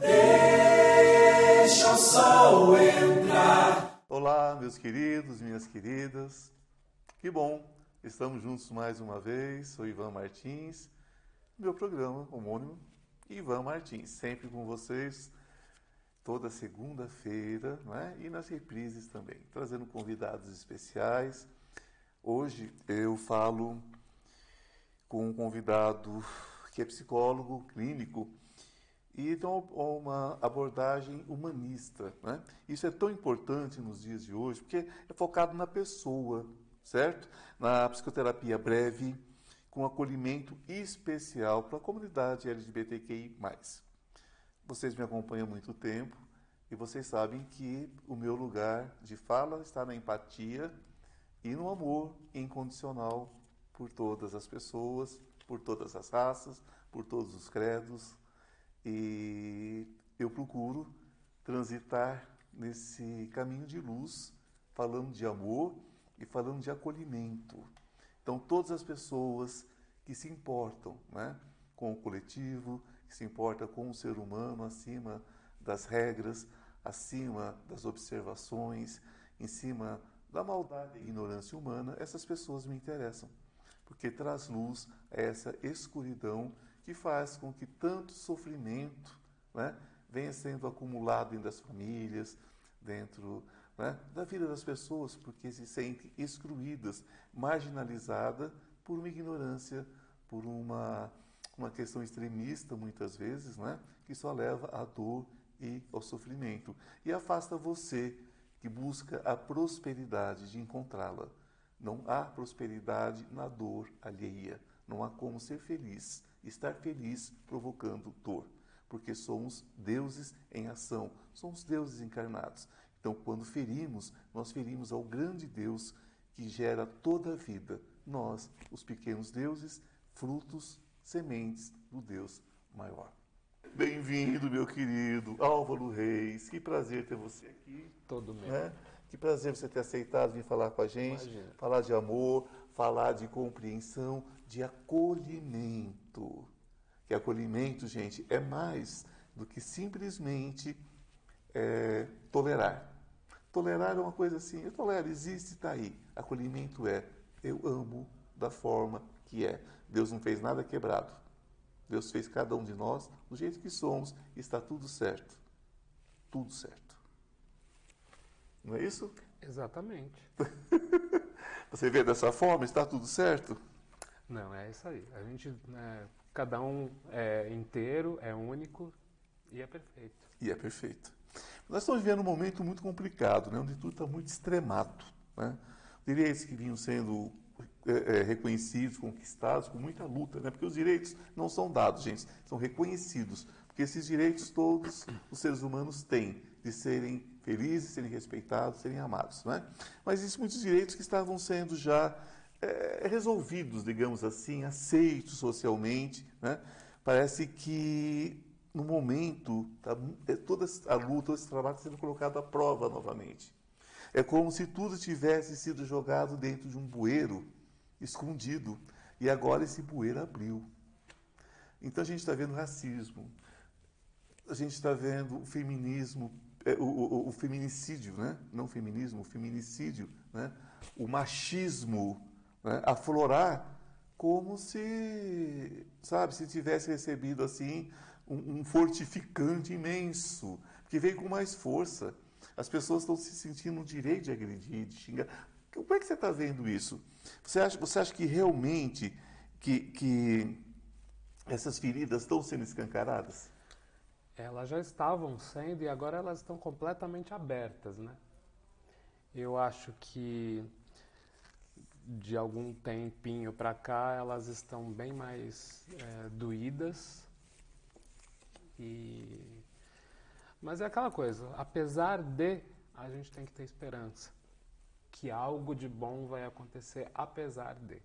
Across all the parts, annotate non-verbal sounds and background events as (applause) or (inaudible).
deixa o sol entrar. Olá, meus queridos, minhas queridas. Que bom, estamos juntos mais uma vez. Sou Ivan Martins, meu programa homônimo Ivan Martins, sempre com vocês toda segunda-feira, né? E nas reprises também, trazendo convidados especiais. Hoje eu falo com um convidado que é psicólogo clínico e então uma abordagem humanista. Né? Isso é tão importante nos dias de hoje porque é focado na pessoa, certo? Na psicoterapia breve, com acolhimento especial para a comunidade LGBTQI+. Vocês me acompanham há muito tempo e vocês sabem que o meu lugar de fala está na empatia e no amor incondicional por todas as pessoas, por todas as raças, por todos os credos. E eu procuro transitar nesse caminho de luz, falando de amor e falando de acolhimento. Então, todas as pessoas que se importam né, com o coletivo, que se importam com o ser humano acima das regras, acima das observações, em cima da maldade e ignorância humana, essas pessoas me interessam, porque traz luz a essa escuridão que faz com que tanto sofrimento né, venha sendo acumulado dentro das famílias, dentro né, da vida das pessoas, porque se sentem excluídas, marginalizadas por uma ignorância, por uma, uma questão extremista, muitas vezes, né, que só leva à dor e ao sofrimento. E afasta você que busca a prosperidade de encontrá-la. Não há prosperidade na dor alheia. Não há como ser feliz, estar feliz provocando dor, porque somos deuses em ação, somos deuses encarnados. Então, quando ferimos, nós ferimos ao grande Deus que gera toda a vida. Nós, os pequenos deuses, frutos, sementes do Deus maior. Bem-vindo, meu querido Álvaro Reis. Que prazer ter você aqui. Todo mesmo. Né? Que prazer você ter aceitado vir falar com a gente, Imagina. falar de amor, falar de compreensão, de acolhimento. Que acolhimento, gente, é mais do que simplesmente é, tolerar. Tolerar é uma coisa assim, eu tolero, existe, está aí. Acolhimento é, eu amo da forma que é. Deus não fez nada quebrado. Deus fez cada um de nós do jeito que somos e está tudo certo. Tudo certo. Não é isso? Exatamente. (laughs) Você vê dessa forma, está tudo certo? Não, é isso aí. A gente, né, cada um é inteiro, é único e é perfeito. E é perfeito. Nós estamos vivendo um momento muito complicado, né, onde tudo está muito extremado. Né? Direitos que vinham sendo é, é, reconhecidos, conquistados com muita luta, né? porque os direitos não são dados, gente, são reconhecidos. Porque esses direitos todos os seres humanos têm de serem felizes, serem respeitados, serem amados. Né? Mas existem muitos direitos que estavam sendo já é, resolvidos, digamos assim, aceitos socialmente. Né? Parece que no momento tá, é, toda a luta, esse trabalho está sendo colocado à prova novamente. É como se tudo tivesse sido jogado dentro de um bueiro escondido e agora esse bueiro abriu. Então a gente está vendo racismo, a gente está vendo o feminismo, o, o, o, feminicídio, né? não o feminismo, o feminicídio, né? o machismo né? aflorar como se, sabe, se tivesse recebido assim um, um fortificante imenso, que veio com mais força. As pessoas estão se sentindo no direito de agredir, de xingar. Como é que você está vendo isso? Você acha, você acha que realmente que, que essas feridas estão sendo escancaradas? Elas já estavam sendo e agora elas estão completamente abertas, né? Eu acho que de algum tempinho para cá elas estão bem mais é, doídas e mas é aquela coisa, apesar de, a gente tem que ter esperança que algo de bom vai acontecer apesar de.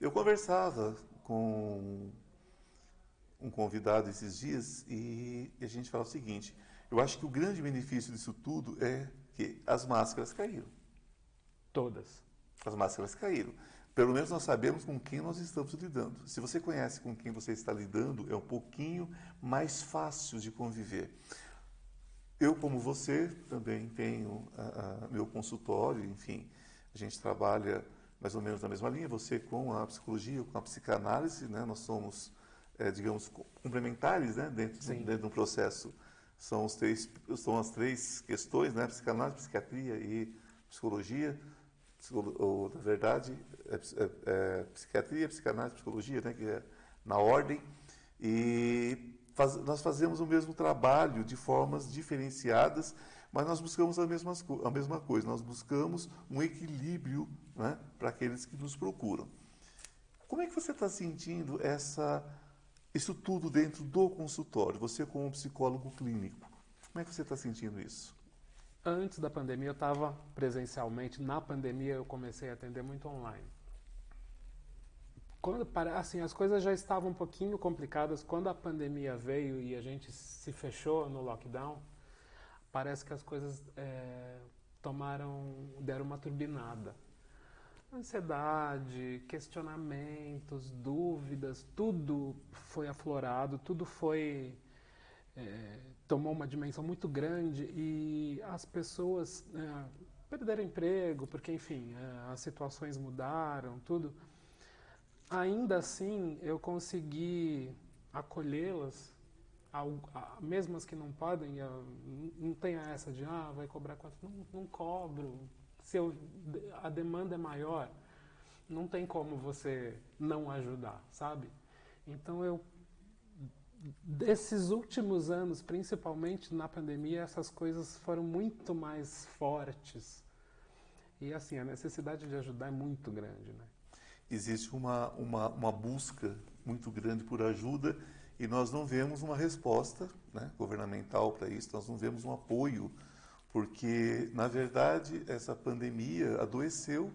Eu conversava com um convidado esses dias e a gente fala o seguinte: eu acho que o grande benefício disso tudo é que as máscaras caíram. Todas. As máscaras caíram. pelo menos nós sabemos com quem nós estamos lidando. Se você conhece com quem você está lidando, é um pouquinho mais fácil de conviver. Eu, como você, também tenho a, a, meu consultório, enfim, a gente trabalha mais ou menos na mesma linha, você com a psicologia, com a psicanálise, né? nós somos, é, digamos, complementares né? dentro, dentro do processo. São, os três, são as três questões, né? psicanálise, psiquiatria e psicologia ou, na verdade, é, é, é, psiquiatria, psicanálise, psicologia, né, que é na ordem, e faz, nós fazemos o mesmo trabalho de formas diferenciadas, mas nós buscamos a mesma, a mesma coisa, nós buscamos um equilíbrio né, para aqueles que nos procuram. Como é que você está sentindo essa, isso tudo dentro do consultório, você como psicólogo clínico? Como é que você está sentindo isso? Antes da pandemia eu estava presencialmente, na pandemia eu comecei a atender muito online. Quando, assim, as coisas já estavam um pouquinho complicadas quando a pandemia veio e a gente se fechou no lockdown. Parece que as coisas é, tomaram, deram uma turbinada. Ansiedade, questionamentos, dúvidas, tudo foi aflorado, tudo foi é, tomou uma dimensão muito grande e as pessoas é, perderam emprego, porque, enfim, é, as situações mudaram, tudo. Ainda assim, eu consegui acolhê-las, mesmo as que não podem, não tem essa de, ah, vai cobrar quanto? Não, não cobro. Se eu, a demanda é maior, não tem como você não ajudar, sabe? Então eu desses últimos anos, principalmente na pandemia, essas coisas foram muito mais fortes. E assim, a necessidade de ajudar é muito grande. Né? Existe uma, uma, uma busca muito grande por ajuda e nós não vemos uma resposta né, governamental para isso, nós não vemos um apoio, porque, na verdade, essa pandemia adoeceu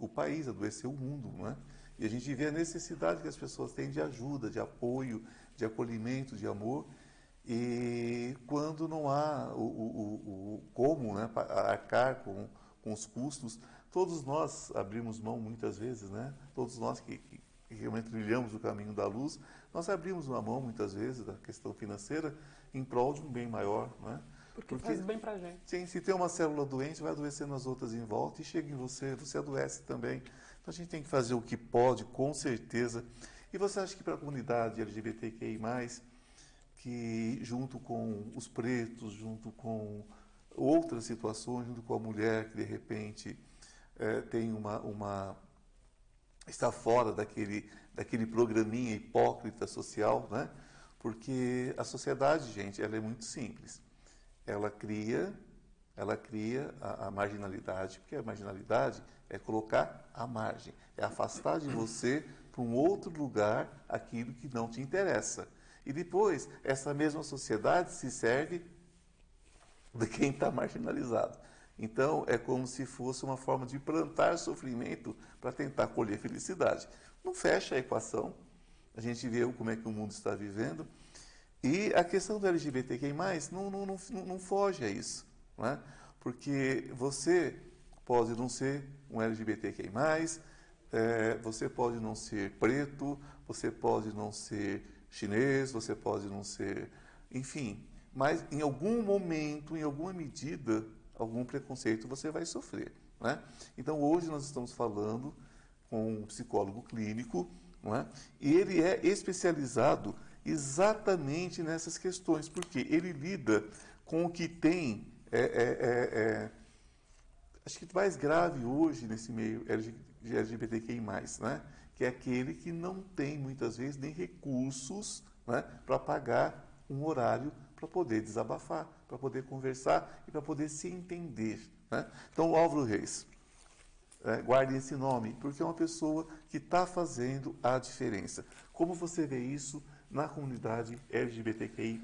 o país, adoeceu o mundo. Não é? E a gente vê a necessidade que as pessoas têm de ajuda, de apoio, de acolhimento, de amor. E quando não há o, o, o como né, arcar com, com os custos, todos nós abrimos mão muitas vezes, né? todos nós que, que realmente trilhamos o caminho da luz, nós abrimos uma mão muitas vezes da questão financeira em prol de um bem maior. Né? Porque, Porque faz bem pra gente. Sim, se tem uma célula doente, vai adoecendo as outras em volta e chega em você, você adoece também. Então a gente tem que fazer o que pode, com certeza. E você acha que para a comunidade LGBTQI, que junto com os pretos, junto com outras situações, junto com a mulher que de repente é, tem uma, uma. está fora daquele, daquele programinha hipócrita social, né? Porque a sociedade, gente, ela é muito simples. Ela cria, ela cria a, a marginalidade, porque a marginalidade é colocar à margem, é afastar de você para um outro lugar aquilo que não te interessa. E depois, essa mesma sociedade se serve de quem está marginalizado. Então, é como se fosse uma forma de plantar sofrimento para tentar colher felicidade. Não fecha a equação. A gente vê como é que o mundo está vivendo. E a questão do LGBTQI+, não, não, não, não foge a isso. Não é? Porque você pode não ser um LGBTQI+, é, você pode não ser preto, você pode não ser chinês, você pode não ser. Enfim, mas em algum momento, em alguma medida, algum preconceito você vai sofrer. Né? Então hoje nós estamos falando com um psicólogo clínico, não é? e ele é especializado exatamente nessas questões, porque ele lida com o que tem. É, é, é, é acho que mais grave hoje nesse meio LGBTQI+, né? que é aquele que não tem, muitas vezes, nem recursos né? para pagar um horário para poder desabafar, para poder conversar e para poder se entender. Né? Então, o Álvaro Reis, é, guarde esse nome, porque é uma pessoa que está fazendo a diferença. Como você vê isso na comunidade LGBTQI+.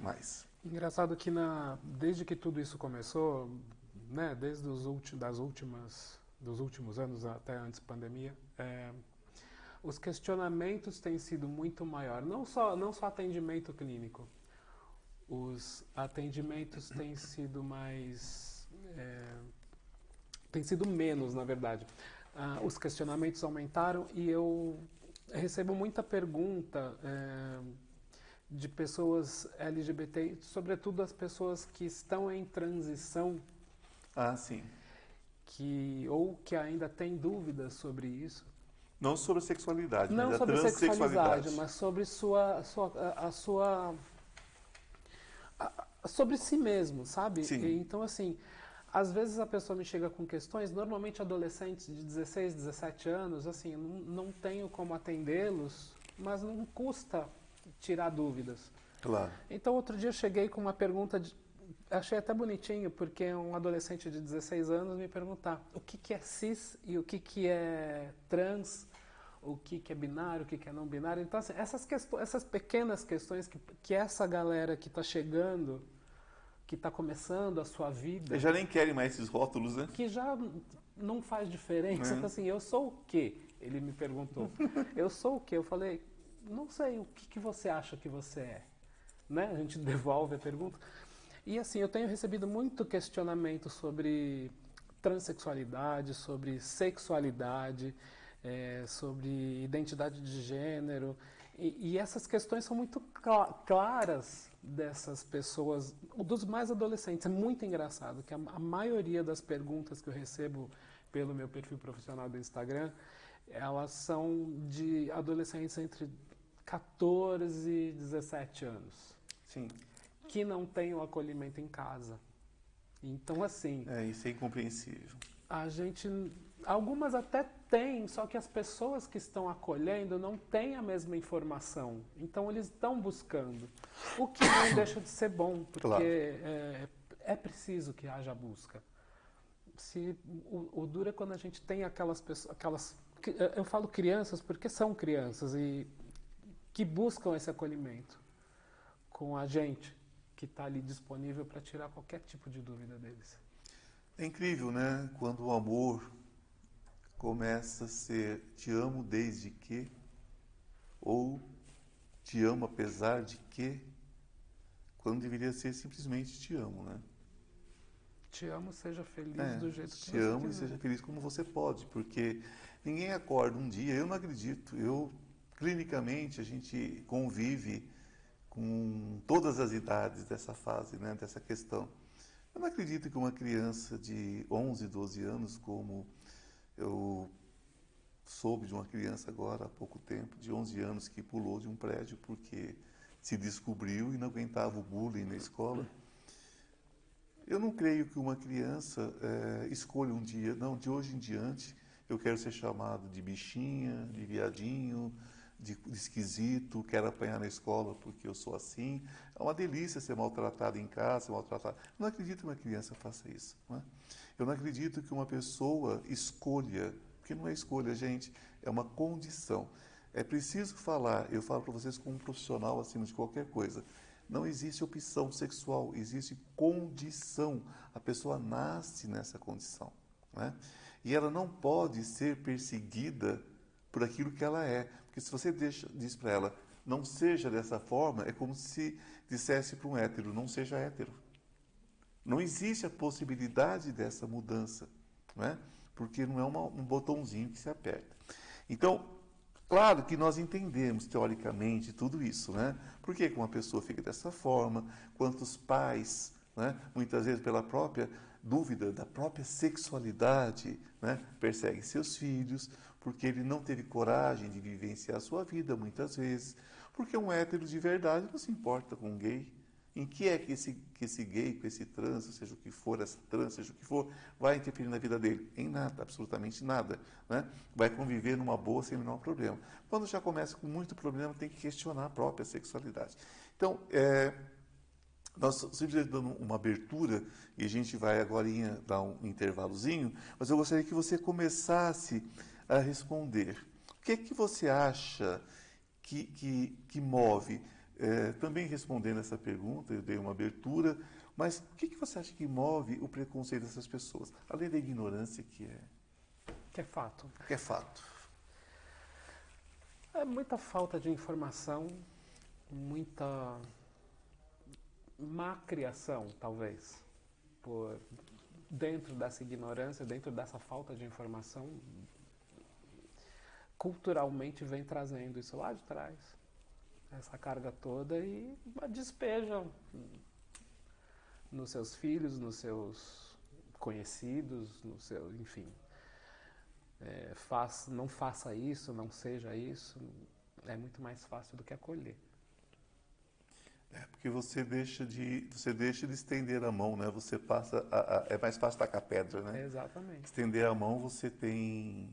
Engraçado que na, desde que tudo isso começou, né, desde os das últimas dos últimos anos até antes da pandemia, é, os questionamentos têm sido muito maior. Não só não só atendimento clínico, os atendimentos têm sido mais é, têm sido menos, na verdade. ah, os questionamentos aumentaram e eu recebo muita pergunta é, de pessoas LGBT, sobretudo as pessoas que estão em transição. Ah, sim. Que, ou que ainda têm dúvidas sobre isso. Não sobre a sexualidade, não mas sobre a sexualidade, mas sobre sua, sua a, a sua a, sobre si mesmo, sabe? Sim. E, então assim, às vezes a pessoa me chega com questões, normalmente adolescentes de 16, 17 anos, assim, não, não tenho como atendê-los, mas não custa tirar dúvidas. Claro. Então outro dia eu cheguei com uma pergunta de, achei até bonitinho, porque um adolescente de 16 anos me perguntar o que, que é cis e o que, que é trans, o que, que é binário, o que, que é não binário. Então, assim, essas, questões, essas pequenas questões que, que essa galera que está chegando, que está começando a sua vida. Eles já nem querem mais esses rótulos, né? Que já não faz diferença. É. Então, (laughs) assim, eu sou o quê? Ele me perguntou. eu sou o quê? Eu falei, não sei, o que, que você acha que você é? Né? A gente (laughs) devolve a pergunta. E assim, eu tenho recebido muito questionamento sobre transexualidade, sobre sexualidade, é, sobre identidade de gênero. E, e essas questões são muito cl claras dessas pessoas, dos mais adolescentes. É muito engraçado que a, a maioria das perguntas que eu recebo pelo meu perfil profissional do Instagram, elas são de adolescentes entre 14 e 17 anos. Sim. Que não têm o acolhimento em casa. Então, assim. É, isso é incompreensível. A gente. Algumas até têm, só que as pessoas que estão acolhendo não têm a mesma informação. Então, eles estão buscando. O que não (coughs) deixa de ser bom, porque Claro. é, é preciso que haja busca. Se, o, o duro é quando a gente tem aquelas pessoas. Aquelas, eu falo crianças porque são crianças e que buscam esse acolhimento com a gente que está ali disponível para tirar qualquer tipo de dúvida deles. É incrível, né? Quando o amor começa a ser te amo desde que, ou te amo apesar de que, quando deveria ser simplesmente te amo, né? Te amo, seja feliz É, do jeito que te você amo e quiser. seja feliz como você pode, porque ninguém acorda um dia, eu não acredito, eu clinicamente a gente convive com todas as idades dessa fase, né, dessa questão. Eu não acredito que uma criança de 11, 12 anos, como eu soube de uma criança agora há pouco tempo, de 11 anos, que pulou de um prédio porque se descobriu e não aguentava o bullying na escola. Eu não creio que uma criança eh, escolha um dia, não, de hoje em diante eu quero ser chamado de bichinha, de viadinho, de, de esquisito, quero apanhar na escola porque eu sou assim. É uma delícia ser maltratado em casa, ser maltratado. Eu não acredito que uma criança faça isso. Não é? Eu não acredito que uma pessoa escolha, porque não é escolha, gente, é uma condição. É preciso falar, eu falo para vocês como um profissional acima de qualquer coisa. Não existe opção sexual, existe condição. A pessoa nasce nessa condição. Não é? E ela não pode ser perseguida por aquilo que ela é. Porque se você deixa, diz para ela, não seja dessa forma, é como se dissesse para um hétero, não seja hétero. Não existe a possibilidade dessa mudança, não é? porque não é uma, um botãozinho que se aperta. Então, claro que nós entendemos teoricamente tudo isso, né? Por que que uma pessoa fica dessa forma? Quantos pais, né? muitas vezes pela própria dúvida da própria sexualidade, né? perseguem seus filhos, porque ele não teve coragem de vivenciar a sua vida, muitas vezes, porque um hétero de verdade não se importa com um gay. Em que é que esse, que esse gay, com esse trans, seja o que for, essa trans, seja o que for, vai interferir na vida dele? Em nada, absolutamente nada. Né? Vai conviver numa boa sem o menor problema. Quando já começa com muito problema, tem que questionar a própria sexualidade. Então, é, nós simplesmente dando uma abertura, e a gente vai agora dar um intervalozinho, mas eu gostaria que você começasse a responder. O que é que você acha que, que, que move? É, também respondendo essa pergunta, eu dei uma abertura, mas o que, que você acha que move o preconceito dessas pessoas? Além da ignorância que é, Que é fato. que é fato. É muita falta de informação, muita má criação, talvez, por dentro dessa ignorância, dentro dessa falta de informação, culturalmente vem trazendo isso lá de trás, essa carga toda e despeja nos seus filhos, nos seus conhecidos, no seu, enfim. É, faz, não faça isso, não seja isso, é muito mais fácil do que acolher. É porque você deixa de você deixa de estender a mão, né? Você passa a, a, é mais fácil tacar pedra, né? Exatamente. Estender a mão você tem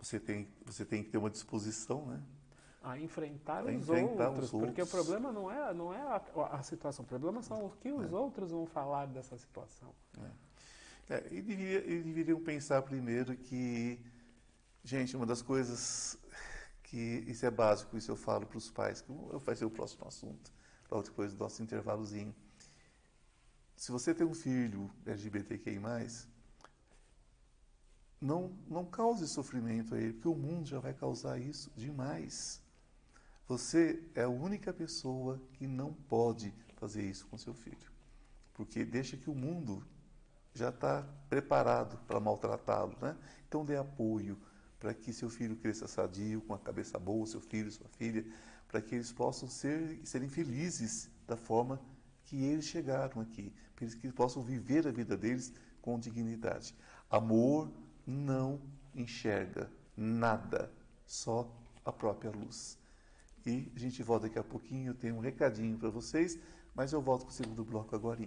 você tem você tem que ter uma disposição, né? A enfrentar, a os, enfrentar outros, os porque outros. o problema não é não é a, a situação, o problema são o que os É. outros vão falar dessa situação. É, e, deveria, e deveriam pensar primeiro que, gente, uma das coisas que isso é básico, isso eu falo para os pais, que vai ser o próximo assunto, logo depois do nosso intervalozinho. Se você tem um filho LGBTQI+, não, não cause sofrimento a ele, porque o mundo já vai causar isso demais. Você é a única pessoa que não pode fazer isso com seu filho, porque deixa que o mundo já está preparado para maltratá-lo, né? Então dê apoio para que seu filho cresça sadio, com a cabeça boa, seu filho, sua filha, para que eles possam ser, serem felizes da forma que eles chegaram aqui, para que eles possam viver a vida deles com dignidade. Amor não enxerga nada, só a própria luz. E a gente volta daqui a pouquinho, eu tenho um recadinho para vocês, mas eu volto com o segundo bloco agora.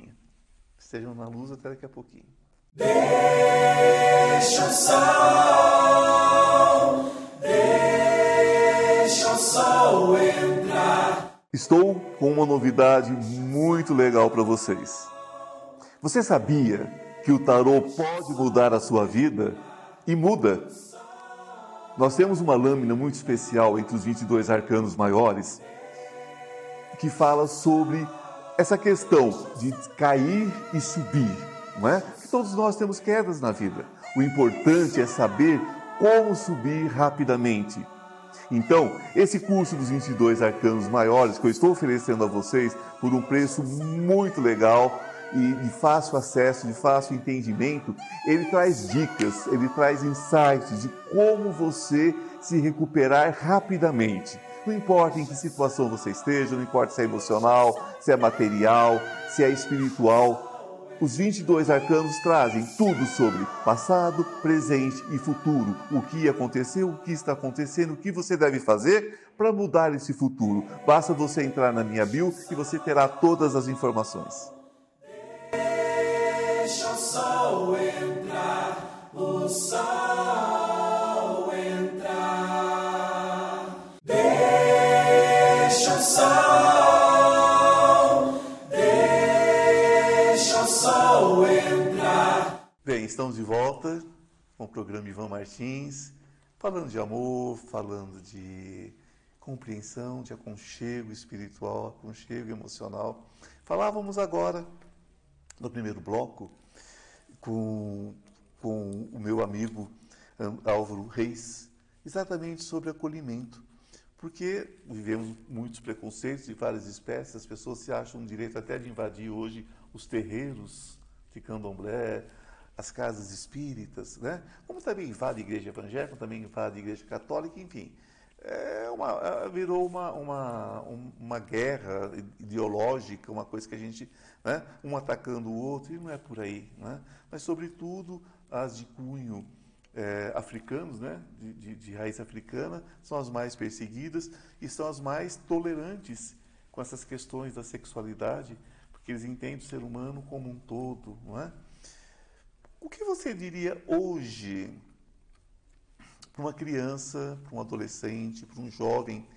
Estejam na luz até daqui a pouquinho. Deixa o sol, deixa o sol entrar. Estou com uma novidade muito legal para vocês. Você sabia que o tarô pode mudar a sua vida? E muda. Nós temos uma lâmina muito especial entre os 22 arcanos maiores que fala sobre essa questão de cair e subir, não é? Que todos nós temos quedas na vida. O importante é saber como subir rapidamente. Então, esse curso dos 22 arcanos maiores que eu estou oferecendo a vocês por um preço muito legal e de fácil acesso, de fácil entendimento, ele traz dicas, ele traz insights de como você se recuperar rapidamente. Não importa em que situação você esteja, não importa se é emocional, se é material, se é espiritual, os 22 arcanos trazem tudo sobre passado, presente e futuro. O que aconteceu, o que está acontecendo, o que você deve fazer para mudar esse futuro. Basta você entrar na minha bio e você terá todas as informações. Bem, estamos de volta com o programa Ivan Martins, falando de amor, falando de compreensão, de aconchego espiritual, aconchego emocional. Falávamos agora, no primeiro bloco, com, com o meu amigo Álvaro Reis, exatamente sobre acolhimento. Porque vivemos muitos preconceitos de várias espécies, as pessoas se acham direito até de invadir hoje os terreiros de candomblé, as casas espíritas, né? como também invade a igreja evangélica, também invade a igreja católica, enfim. É uma, virou uma, uma, uma guerra ideológica, uma coisa que a gente, né? um atacando o outro, e não é por aí. Né? Mas, sobretudo, as de cunho é, africanos, né? De, de, de raiz africana, são as mais perseguidas e são as mais tolerantes com essas questões da sexualidade, porque eles entendem o ser humano como um todo, não é? O que você diria hoje para uma criança, para um adolescente, para um jovem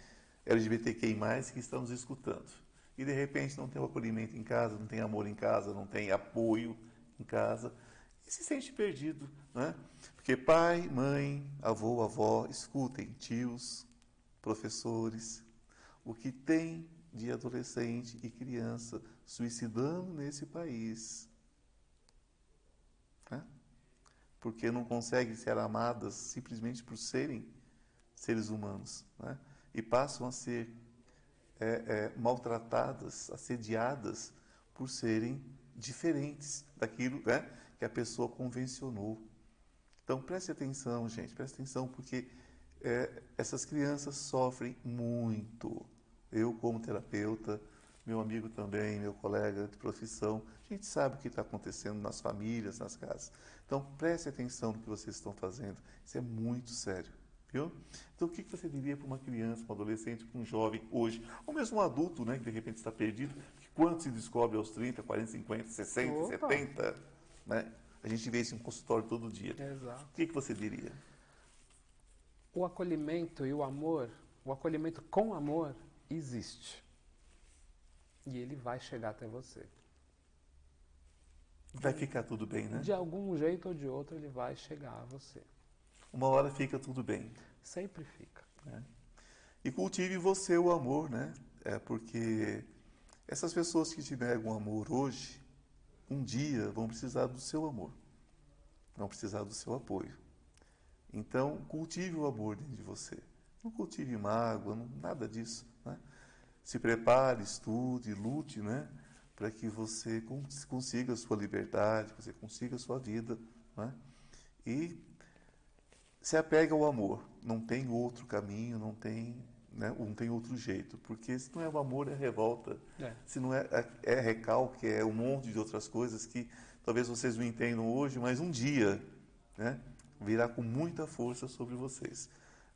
LGBTQI+, que está nos escutando? E de repente não tem o acolhimento em casa, não tem amor em casa, não tem apoio em casa, e se sente perdido, né? Porque pai, mãe, avô, avó, escutem, tios, professores, o que tem de adolescente e criança suicidando nesse país né? porque não conseguem ser amadas simplesmente por serem seres humanos, né? e passam a ser é, é, maltratadas, assediadas por serem diferentes daquilo né, que a pessoa convencionou. Então preste atenção, gente, preste atenção, porque é, essas crianças sofrem muito. Eu, como terapeuta, meu amigo também, meu colega de profissão, a gente sabe o que está acontecendo nas famílias, nas casas. Então, preste atenção no que vocês estão fazendo. Isso é muito sério. Viu? Então, o que você diria para uma criança, um adolescente, para um jovem hoje, ou mesmo um adulto, né, que de repente está perdido, que quando se descobre aos 30, 40, 50, 60, Opa. 70, né? A gente vê isso em consultório todo dia. Exato. O que, que você diria? O acolhimento e o amor, o acolhimento com amor, existe. E ele vai chegar até você. Vai ficar tudo bem, né? De algum jeito ou de outro, ele vai chegar a você. Uma hora fica tudo bem. Sempre fica. É. E cultive você o amor, né? É porque essas pessoas que te negam amor hoje, um dia vão precisar do seu amor, vão precisar do seu apoio. Então, cultive o amor dentro de você. Não cultive mágoa, não, nada disso. Né? Se prepare, estude, lute, né? para que você consiga a sua liberdade, você consiga a sua vida. Né? E se apega ao amor. Não tem outro caminho, não tem né? não tem outro jeito, porque se não é o amor, é revolta. É. Se não é, é, é recalque, é um monte de outras coisas que talvez vocês não entendam hoje, mas um dia né, virá com muita força sobre vocês.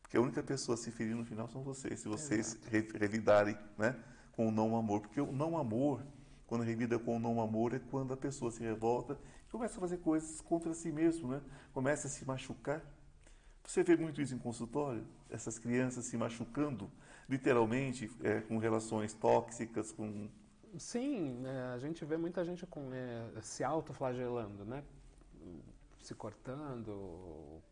Porque a única pessoa a se ferir no final são vocês, se vocês re, revidarem né, com o não amor. Porque o não amor, quando revida com o não amor, é quando a pessoa se revolta e começa a fazer coisas contra si mesmo, né? começa a se machucar você vê muito isso em consultório? Essas crianças se machucando, literalmente, é, com relações tóxicas, com... Sim, é, a gente vê muita gente com, é, se autoflagelando, né? Se cortando,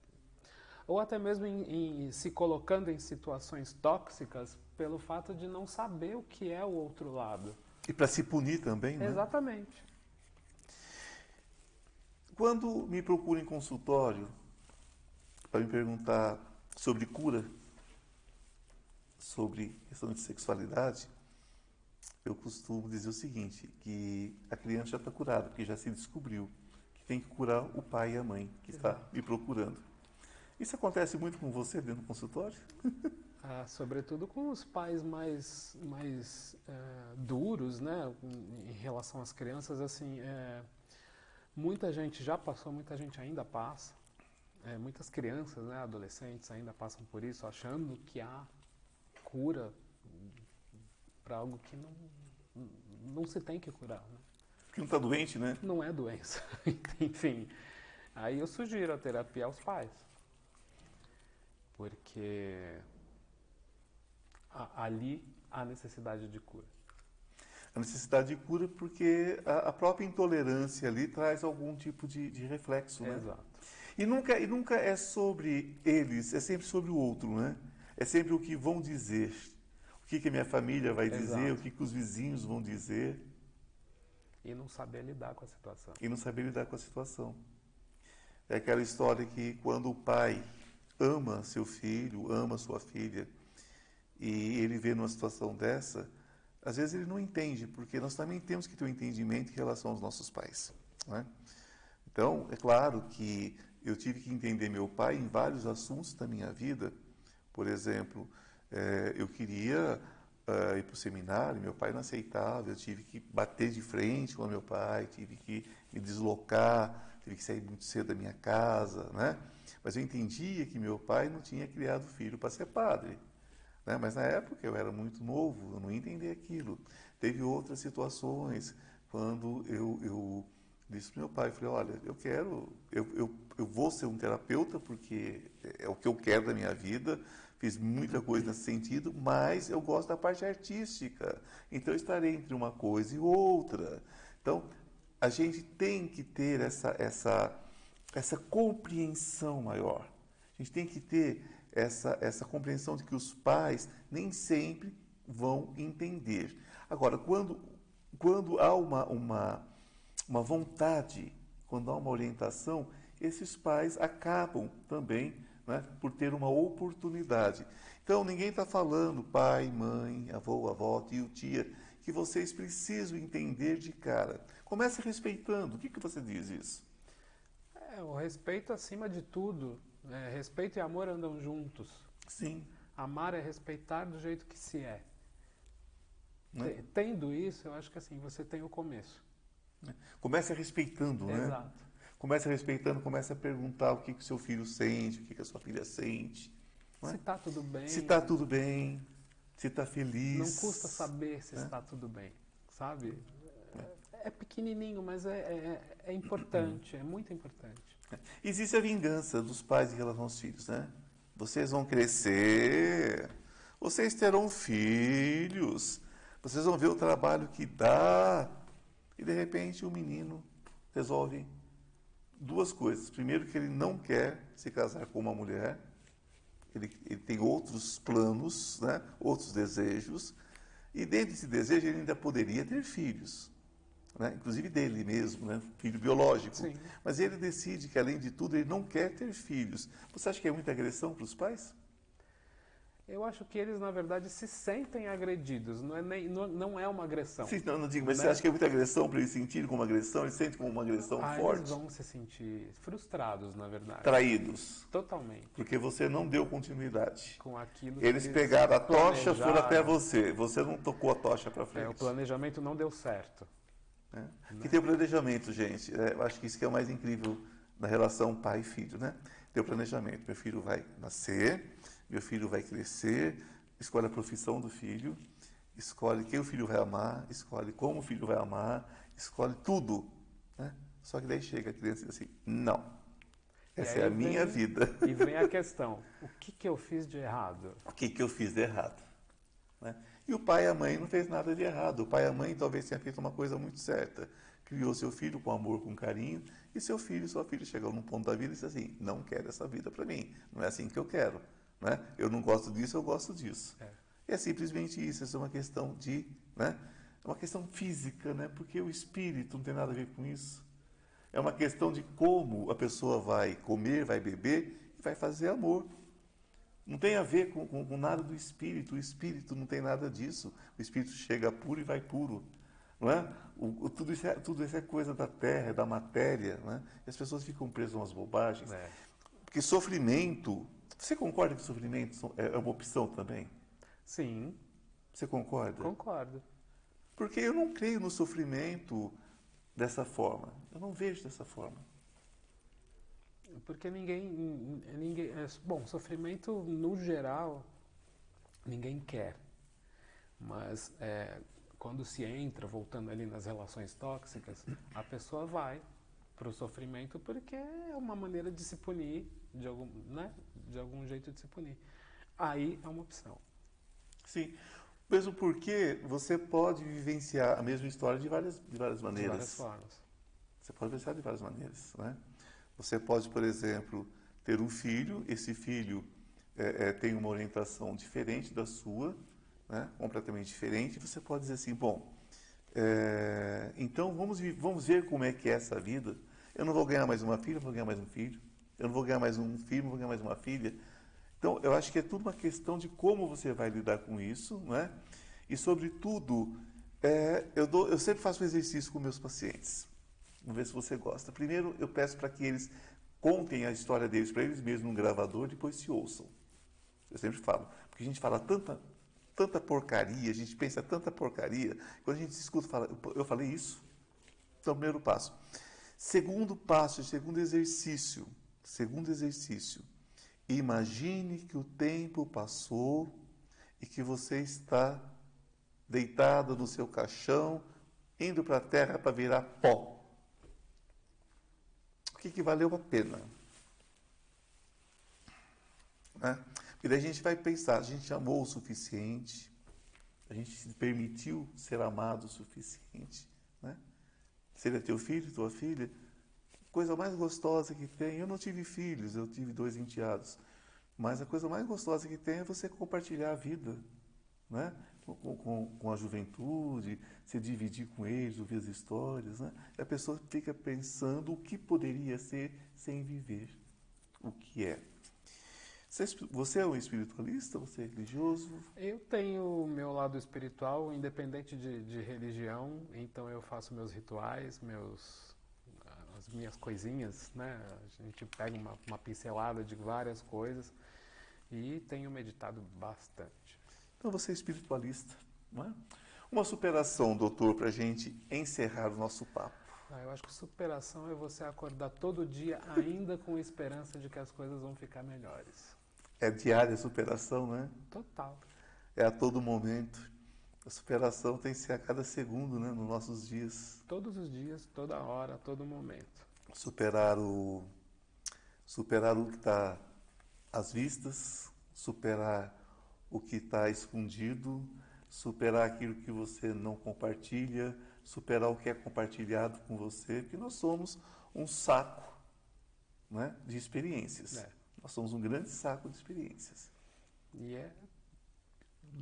ou até mesmo em, em, se colocando em situações tóxicas pelo fato de não saber o que é o outro lado. E para se punir também, né? Exatamente. Quando me procura em consultório, para me perguntar sobre cura, sobre questão de sexualidade, eu costumo dizer o seguinte, que a criança já está curada, porque já se descobriu que tem que curar o pai e a mãe que está me procurando. Isso acontece muito com você dentro do consultório? (laughs) Ah, sobretudo com os pais mais, mais é, duros, né, em relação às crianças, assim, é, muita gente já passou, muita gente ainda passa, é, muitas crianças, né, adolescentes ainda passam por isso, achando que há cura para algo que não, não se tem que curar. Né? Que não está doente, né? Não é doença. (laughs) Enfim, aí eu sugiro a terapia aos pais. Porque ali há necessidade de cura. A necessidade de cura porque a, a própria intolerância ali traz algum tipo de, de reflexo, né? Exato. E nunca, e nunca é sobre eles, é sempre sobre o outro, né? É sempre o que vão dizer. O que, que a minha família vai Exato. dizer, o que, que os vizinhos vão dizer. E não saber lidar com a situação. E não saber lidar com a situação. É aquela história que quando o pai ama seu filho, ama sua filha, e ele vê numa situação dessa, às vezes ele não entende, porque nós também temos que ter um entendimento em relação aos nossos pais. Não é? Então, é claro que eu tive que entender meu pai em vários assuntos da minha vida. Por exemplo, é, eu queria uh, ir para o seminário, meu pai não aceitava, eu tive que bater de frente com meu pai, tive que me deslocar, tive que sair muito cedo da minha casa, né? Mas eu entendia que meu pai não tinha criado filho para ser padre. Né? Mas na época eu era muito novo, eu não entendia aquilo. Teve outras situações, quando eu, eu disse para meu pai, falei, olha, eu quero, eu, eu, eu vou ser um terapeuta porque é o que eu quero da minha vida, fiz muita coisa nesse sentido, mas eu gosto da parte artística, então eu estarei entre uma coisa e outra. Então, a gente tem que ter essa, essa, essa compreensão maior. A gente tem que ter essa, essa compreensão de que os pais nem sempre vão entender. Agora, quando, quando há uma, uma uma vontade, quando há uma orientação, esses pais acabam também né, por ter uma oportunidade. Então, ninguém está falando, pai, mãe, avô, avó, tio, tia, que vocês precisam entender de cara. Comece respeitando. O que, que você diz isso? É, o respeito acima de tudo. Né? Respeito e amor andam juntos. Sim. Amar é respeitar do jeito que se é. Né? Te- Tendo isso, eu acho que assim, você tem o começo. Começa respeitando, né? Exato. Começa respeitando, começa a perguntar o que, que o seu filho sente, o que, que a sua filha sente. Não é? Se tá tudo bem. Se está tudo bem, se está feliz. Não custa saber se né? está tudo bem, sabe? É, é pequenininho, mas é, é- é importante, é muito importante. Existe a vingança dos pais em relação aos filhos, né? Vocês vão crescer, vocês terão filhos, vocês vão ver o trabalho que dá. E de repente o menino resolve duas coisas. Primeiro, que ele não quer se casar com uma mulher, ele, ele tem outros planos, né? outros desejos. E dentro desse desejo ele ainda poderia ter filhos, né? inclusive dele mesmo, né? filho biológico. Sim. Mas ele decide que, além de tudo, ele não quer ter filhos. Você acha que é muita agressão para os pais? Eu acho que eles, na verdade, se sentem agredidos. Não é, nem, não, não é uma agressão. Sim, não, não digo, mas Né? você acha que é muita agressão para eles sentirem como agressão? Eles sentem como uma agressão Ah, forte? eles vão se sentir frustrados, na verdade. Traídos, Totalmente. porque você não deu continuidade. Com aquilo que Eles pegaram a tocha, foram até você. Você não tocou a tocha para É, o frente. planejamento não deu certo. né? Que tem o planejamento, gente. É, eu acho que isso que é o mais incrível na relação pai e filho, né? Tem o planejamento. Meu filho vai nascer, meu filho vai crescer, escolhe a profissão do filho, escolhe quem o filho vai amar, escolhe como o filho vai amar, escolhe tudo, né? Só que daí chega a criança e diz assim, não, E essa é a minha vem- vida. E vem a questão: o que, que eu fiz de errado? o que, que eu fiz de errado. né? E o pai e a mãe não fez nada de errado. O pai e a mãe talvez tenham feito uma coisa muito certa. Criou seu filho com amor, com carinho, e seu filho, sua filha chegou num ponto da vida e disse assim, não quero essa vida para mim, não é assim que eu quero. Né? Eu não gosto disso, eu gosto disso. É. É simplesmente isso, isso é uma questão de, né? É uma questão física, né? Porque o espírito não tem nada a ver com isso. É uma questão de como a pessoa vai comer, vai beber e vai fazer amor. Não tem a ver com, com- com nada do espírito. O espírito não tem nada disso. O espírito chega puro e vai puro. Não é? O- o- tudo, isso é, tudo isso é coisa da terra, da matéria. Não é? E as pessoas ficam presas a umas bobagens. É. Porque sofrimento. Você concorda que sofrimento são- é é uma opção também? Sim, Você concorda? concordo. Porque eu não creio no sofrimento dessa forma. Eu não vejo dessa forma. Porque ninguém. ninguém é, bom, sofrimento no geral, ninguém quer. Mas é, quando se entra, voltando ali nas relações tóxicas, a pessoa vai para o sofrimento porque é uma maneira de se punir, de algum, né? De algum jeito de se punir. Aí é uma opção. Sim. Mesmo porque você pode vivenciar a mesma história de várias, de várias De maneiras. várias formas. Você pode vivenciar de várias maneiras. Né? Você pode, por exemplo, ter um filho, esse filho é, é, tem uma orientação diferente da sua, né? completamente diferente, você pode dizer assim, bom, é, então vamos, vamos ver como é que é essa vida. Eu não vou ganhar mais uma filha, eu vou ganhar mais um filho. Eu não vou ganhar mais um filho, eu vou ganhar mais uma filha. Então, eu acho que é tudo uma questão de como você vai lidar com isso, não é? E, sobretudo, é, eu, dou- eu sempre faço um exercício com meus pacientes. Vamos ver se você gosta. Primeiro, eu peço para que eles contem a história deles para eles mesmos num gravador, depois se ouçam. Eu sempre falo. Porque a gente fala tanta, tanta porcaria, a gente pensa tanta porcaria, quando a gente se escuta, fala, eu falei isso? Então, primeiro passo. Segundo passo, segundo exercício. Segundo exercício. Imagine que o tempo passou e que você está deitado no seu caixão, indo para a terra para virar pó. O que, que valeu a pena? Né? E daí a gente vai pensar, a gente amou o suficiente, a gente se permitiu ser amado o suficiente. Né? Se ele é teu filho, tua filha, coisa mais gostosa que tem. Eu não tive filhos, eu tive dois enteados. Mas a coisa mais gostosa que tem é você compartilhar a vida, né? Com, com, com a juventude, se dividir com eles, ouvir as histórias, né? E a pessoa fica pensando o que poderia ser sem viver o que é. Você, você é um espiritualista? Você é religioso? Eu tenho o meu lado espiritual, independente de, de religião, então eu faço meus rituais, meus, as minhas coisinhas, né? A gente pega uma, uma pincelada de várias coisas. E tenho meditado bastante. Então você é espiritualista, não é? Uma superação, doutor, para a gente encerrar o nosso papo. Ah, eu acho que superação é você acordar todo dia ainda com esperança de que as coisas vão ficar melhores. É diária a superação, né? Total. É a todo momento. A superação tem que ser a cada segundo, né? Nos nossos dias. Todos os dias, toda hora, todo momento. Superar o superar o que está às vistas, superar o que está escondido, superar aquilo que você não compartilha, superar o que é compartilhado com você, porque nós somos um saco né, de experiências. É. Nós somos um grande saco de experiências. E é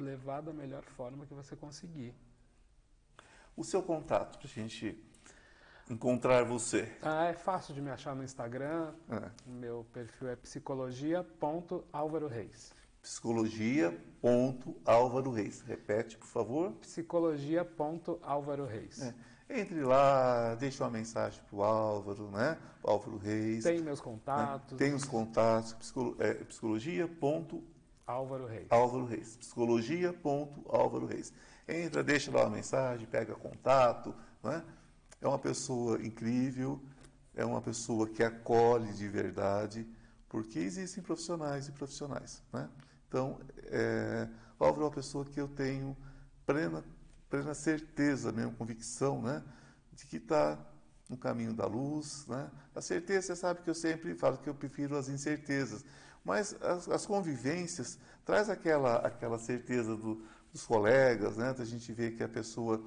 levar da melhor forma que você conseguir. O seu contato para a gente encontrar você. Ah, é fácil de me achar no Instagram. É. Meu perfil é psicologia.álvaroreis. Psicologia.álvaro Reis. Repete, por favor. Psicologia.álvaroreis. É. Entre lá, deixa uma mensagem para o Álvaro, né? Álvaro Reis. Tem meus né? contatos. Tem os contatos. Psicolo, é, psicologia.álvaro Álvaro Reis. Reis. Psicologia.álvaro Reis. Entra, deixa lá uma mensagem, pega contato. Né? É uma pessoa incrível, é uma pessoa que acolhe de verdade, porque existem profissionais e profissionais. Né? Então, é, Álvaro é uma pessoa que eu tenho plena, plena certeza, mesmo convicção, né? de que está no caminho da luz. Né? A certeza, você sabe que eu sempre falo que eu prefiro as incertezas, mas as, as convivências traz aquela, aquela certeza do, dos colegas, né? da gente ver que a pessoa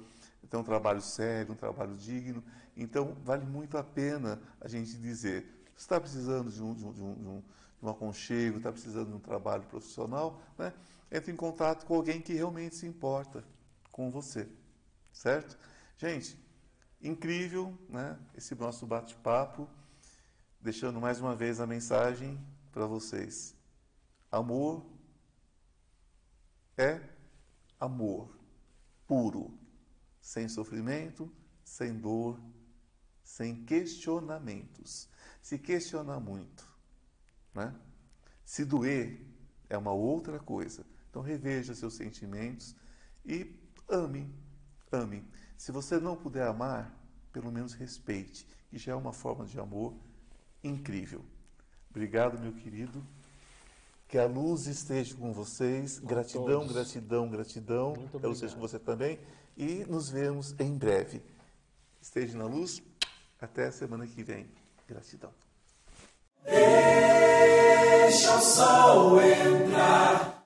tem um trabalho sério, um trabalho digno. Então, vale muito a pena a gente dizer, está precisando de um, de um, de um, de um de um aconchego, está precisando de um trabalho profissional, né? entre em contato com alguém que realmente se importa com você, certo? Gente, incrível né? esse nosso bate-papo, deixando mais uma vez a mensagem para vocês. Amor é amor puro, sem sofrimento, sem dor, sem questionamentos. Se questionar muito, né? se doer, é uma outra coisa. Então reveja seus sentimentos e ame, ame. Se você não puder amar, pelo menos respeite, que já é uma forma de amor incrível. Obrigado, meu querido. Que a luz esteja com vocês. Com gratidão, todos. gratidão, gratidão. Muito Que ela esteja com você também. E nos vemos em breve. Esteja na luz. Até a semana que vem. Gratidão. Deixa o sol entrar.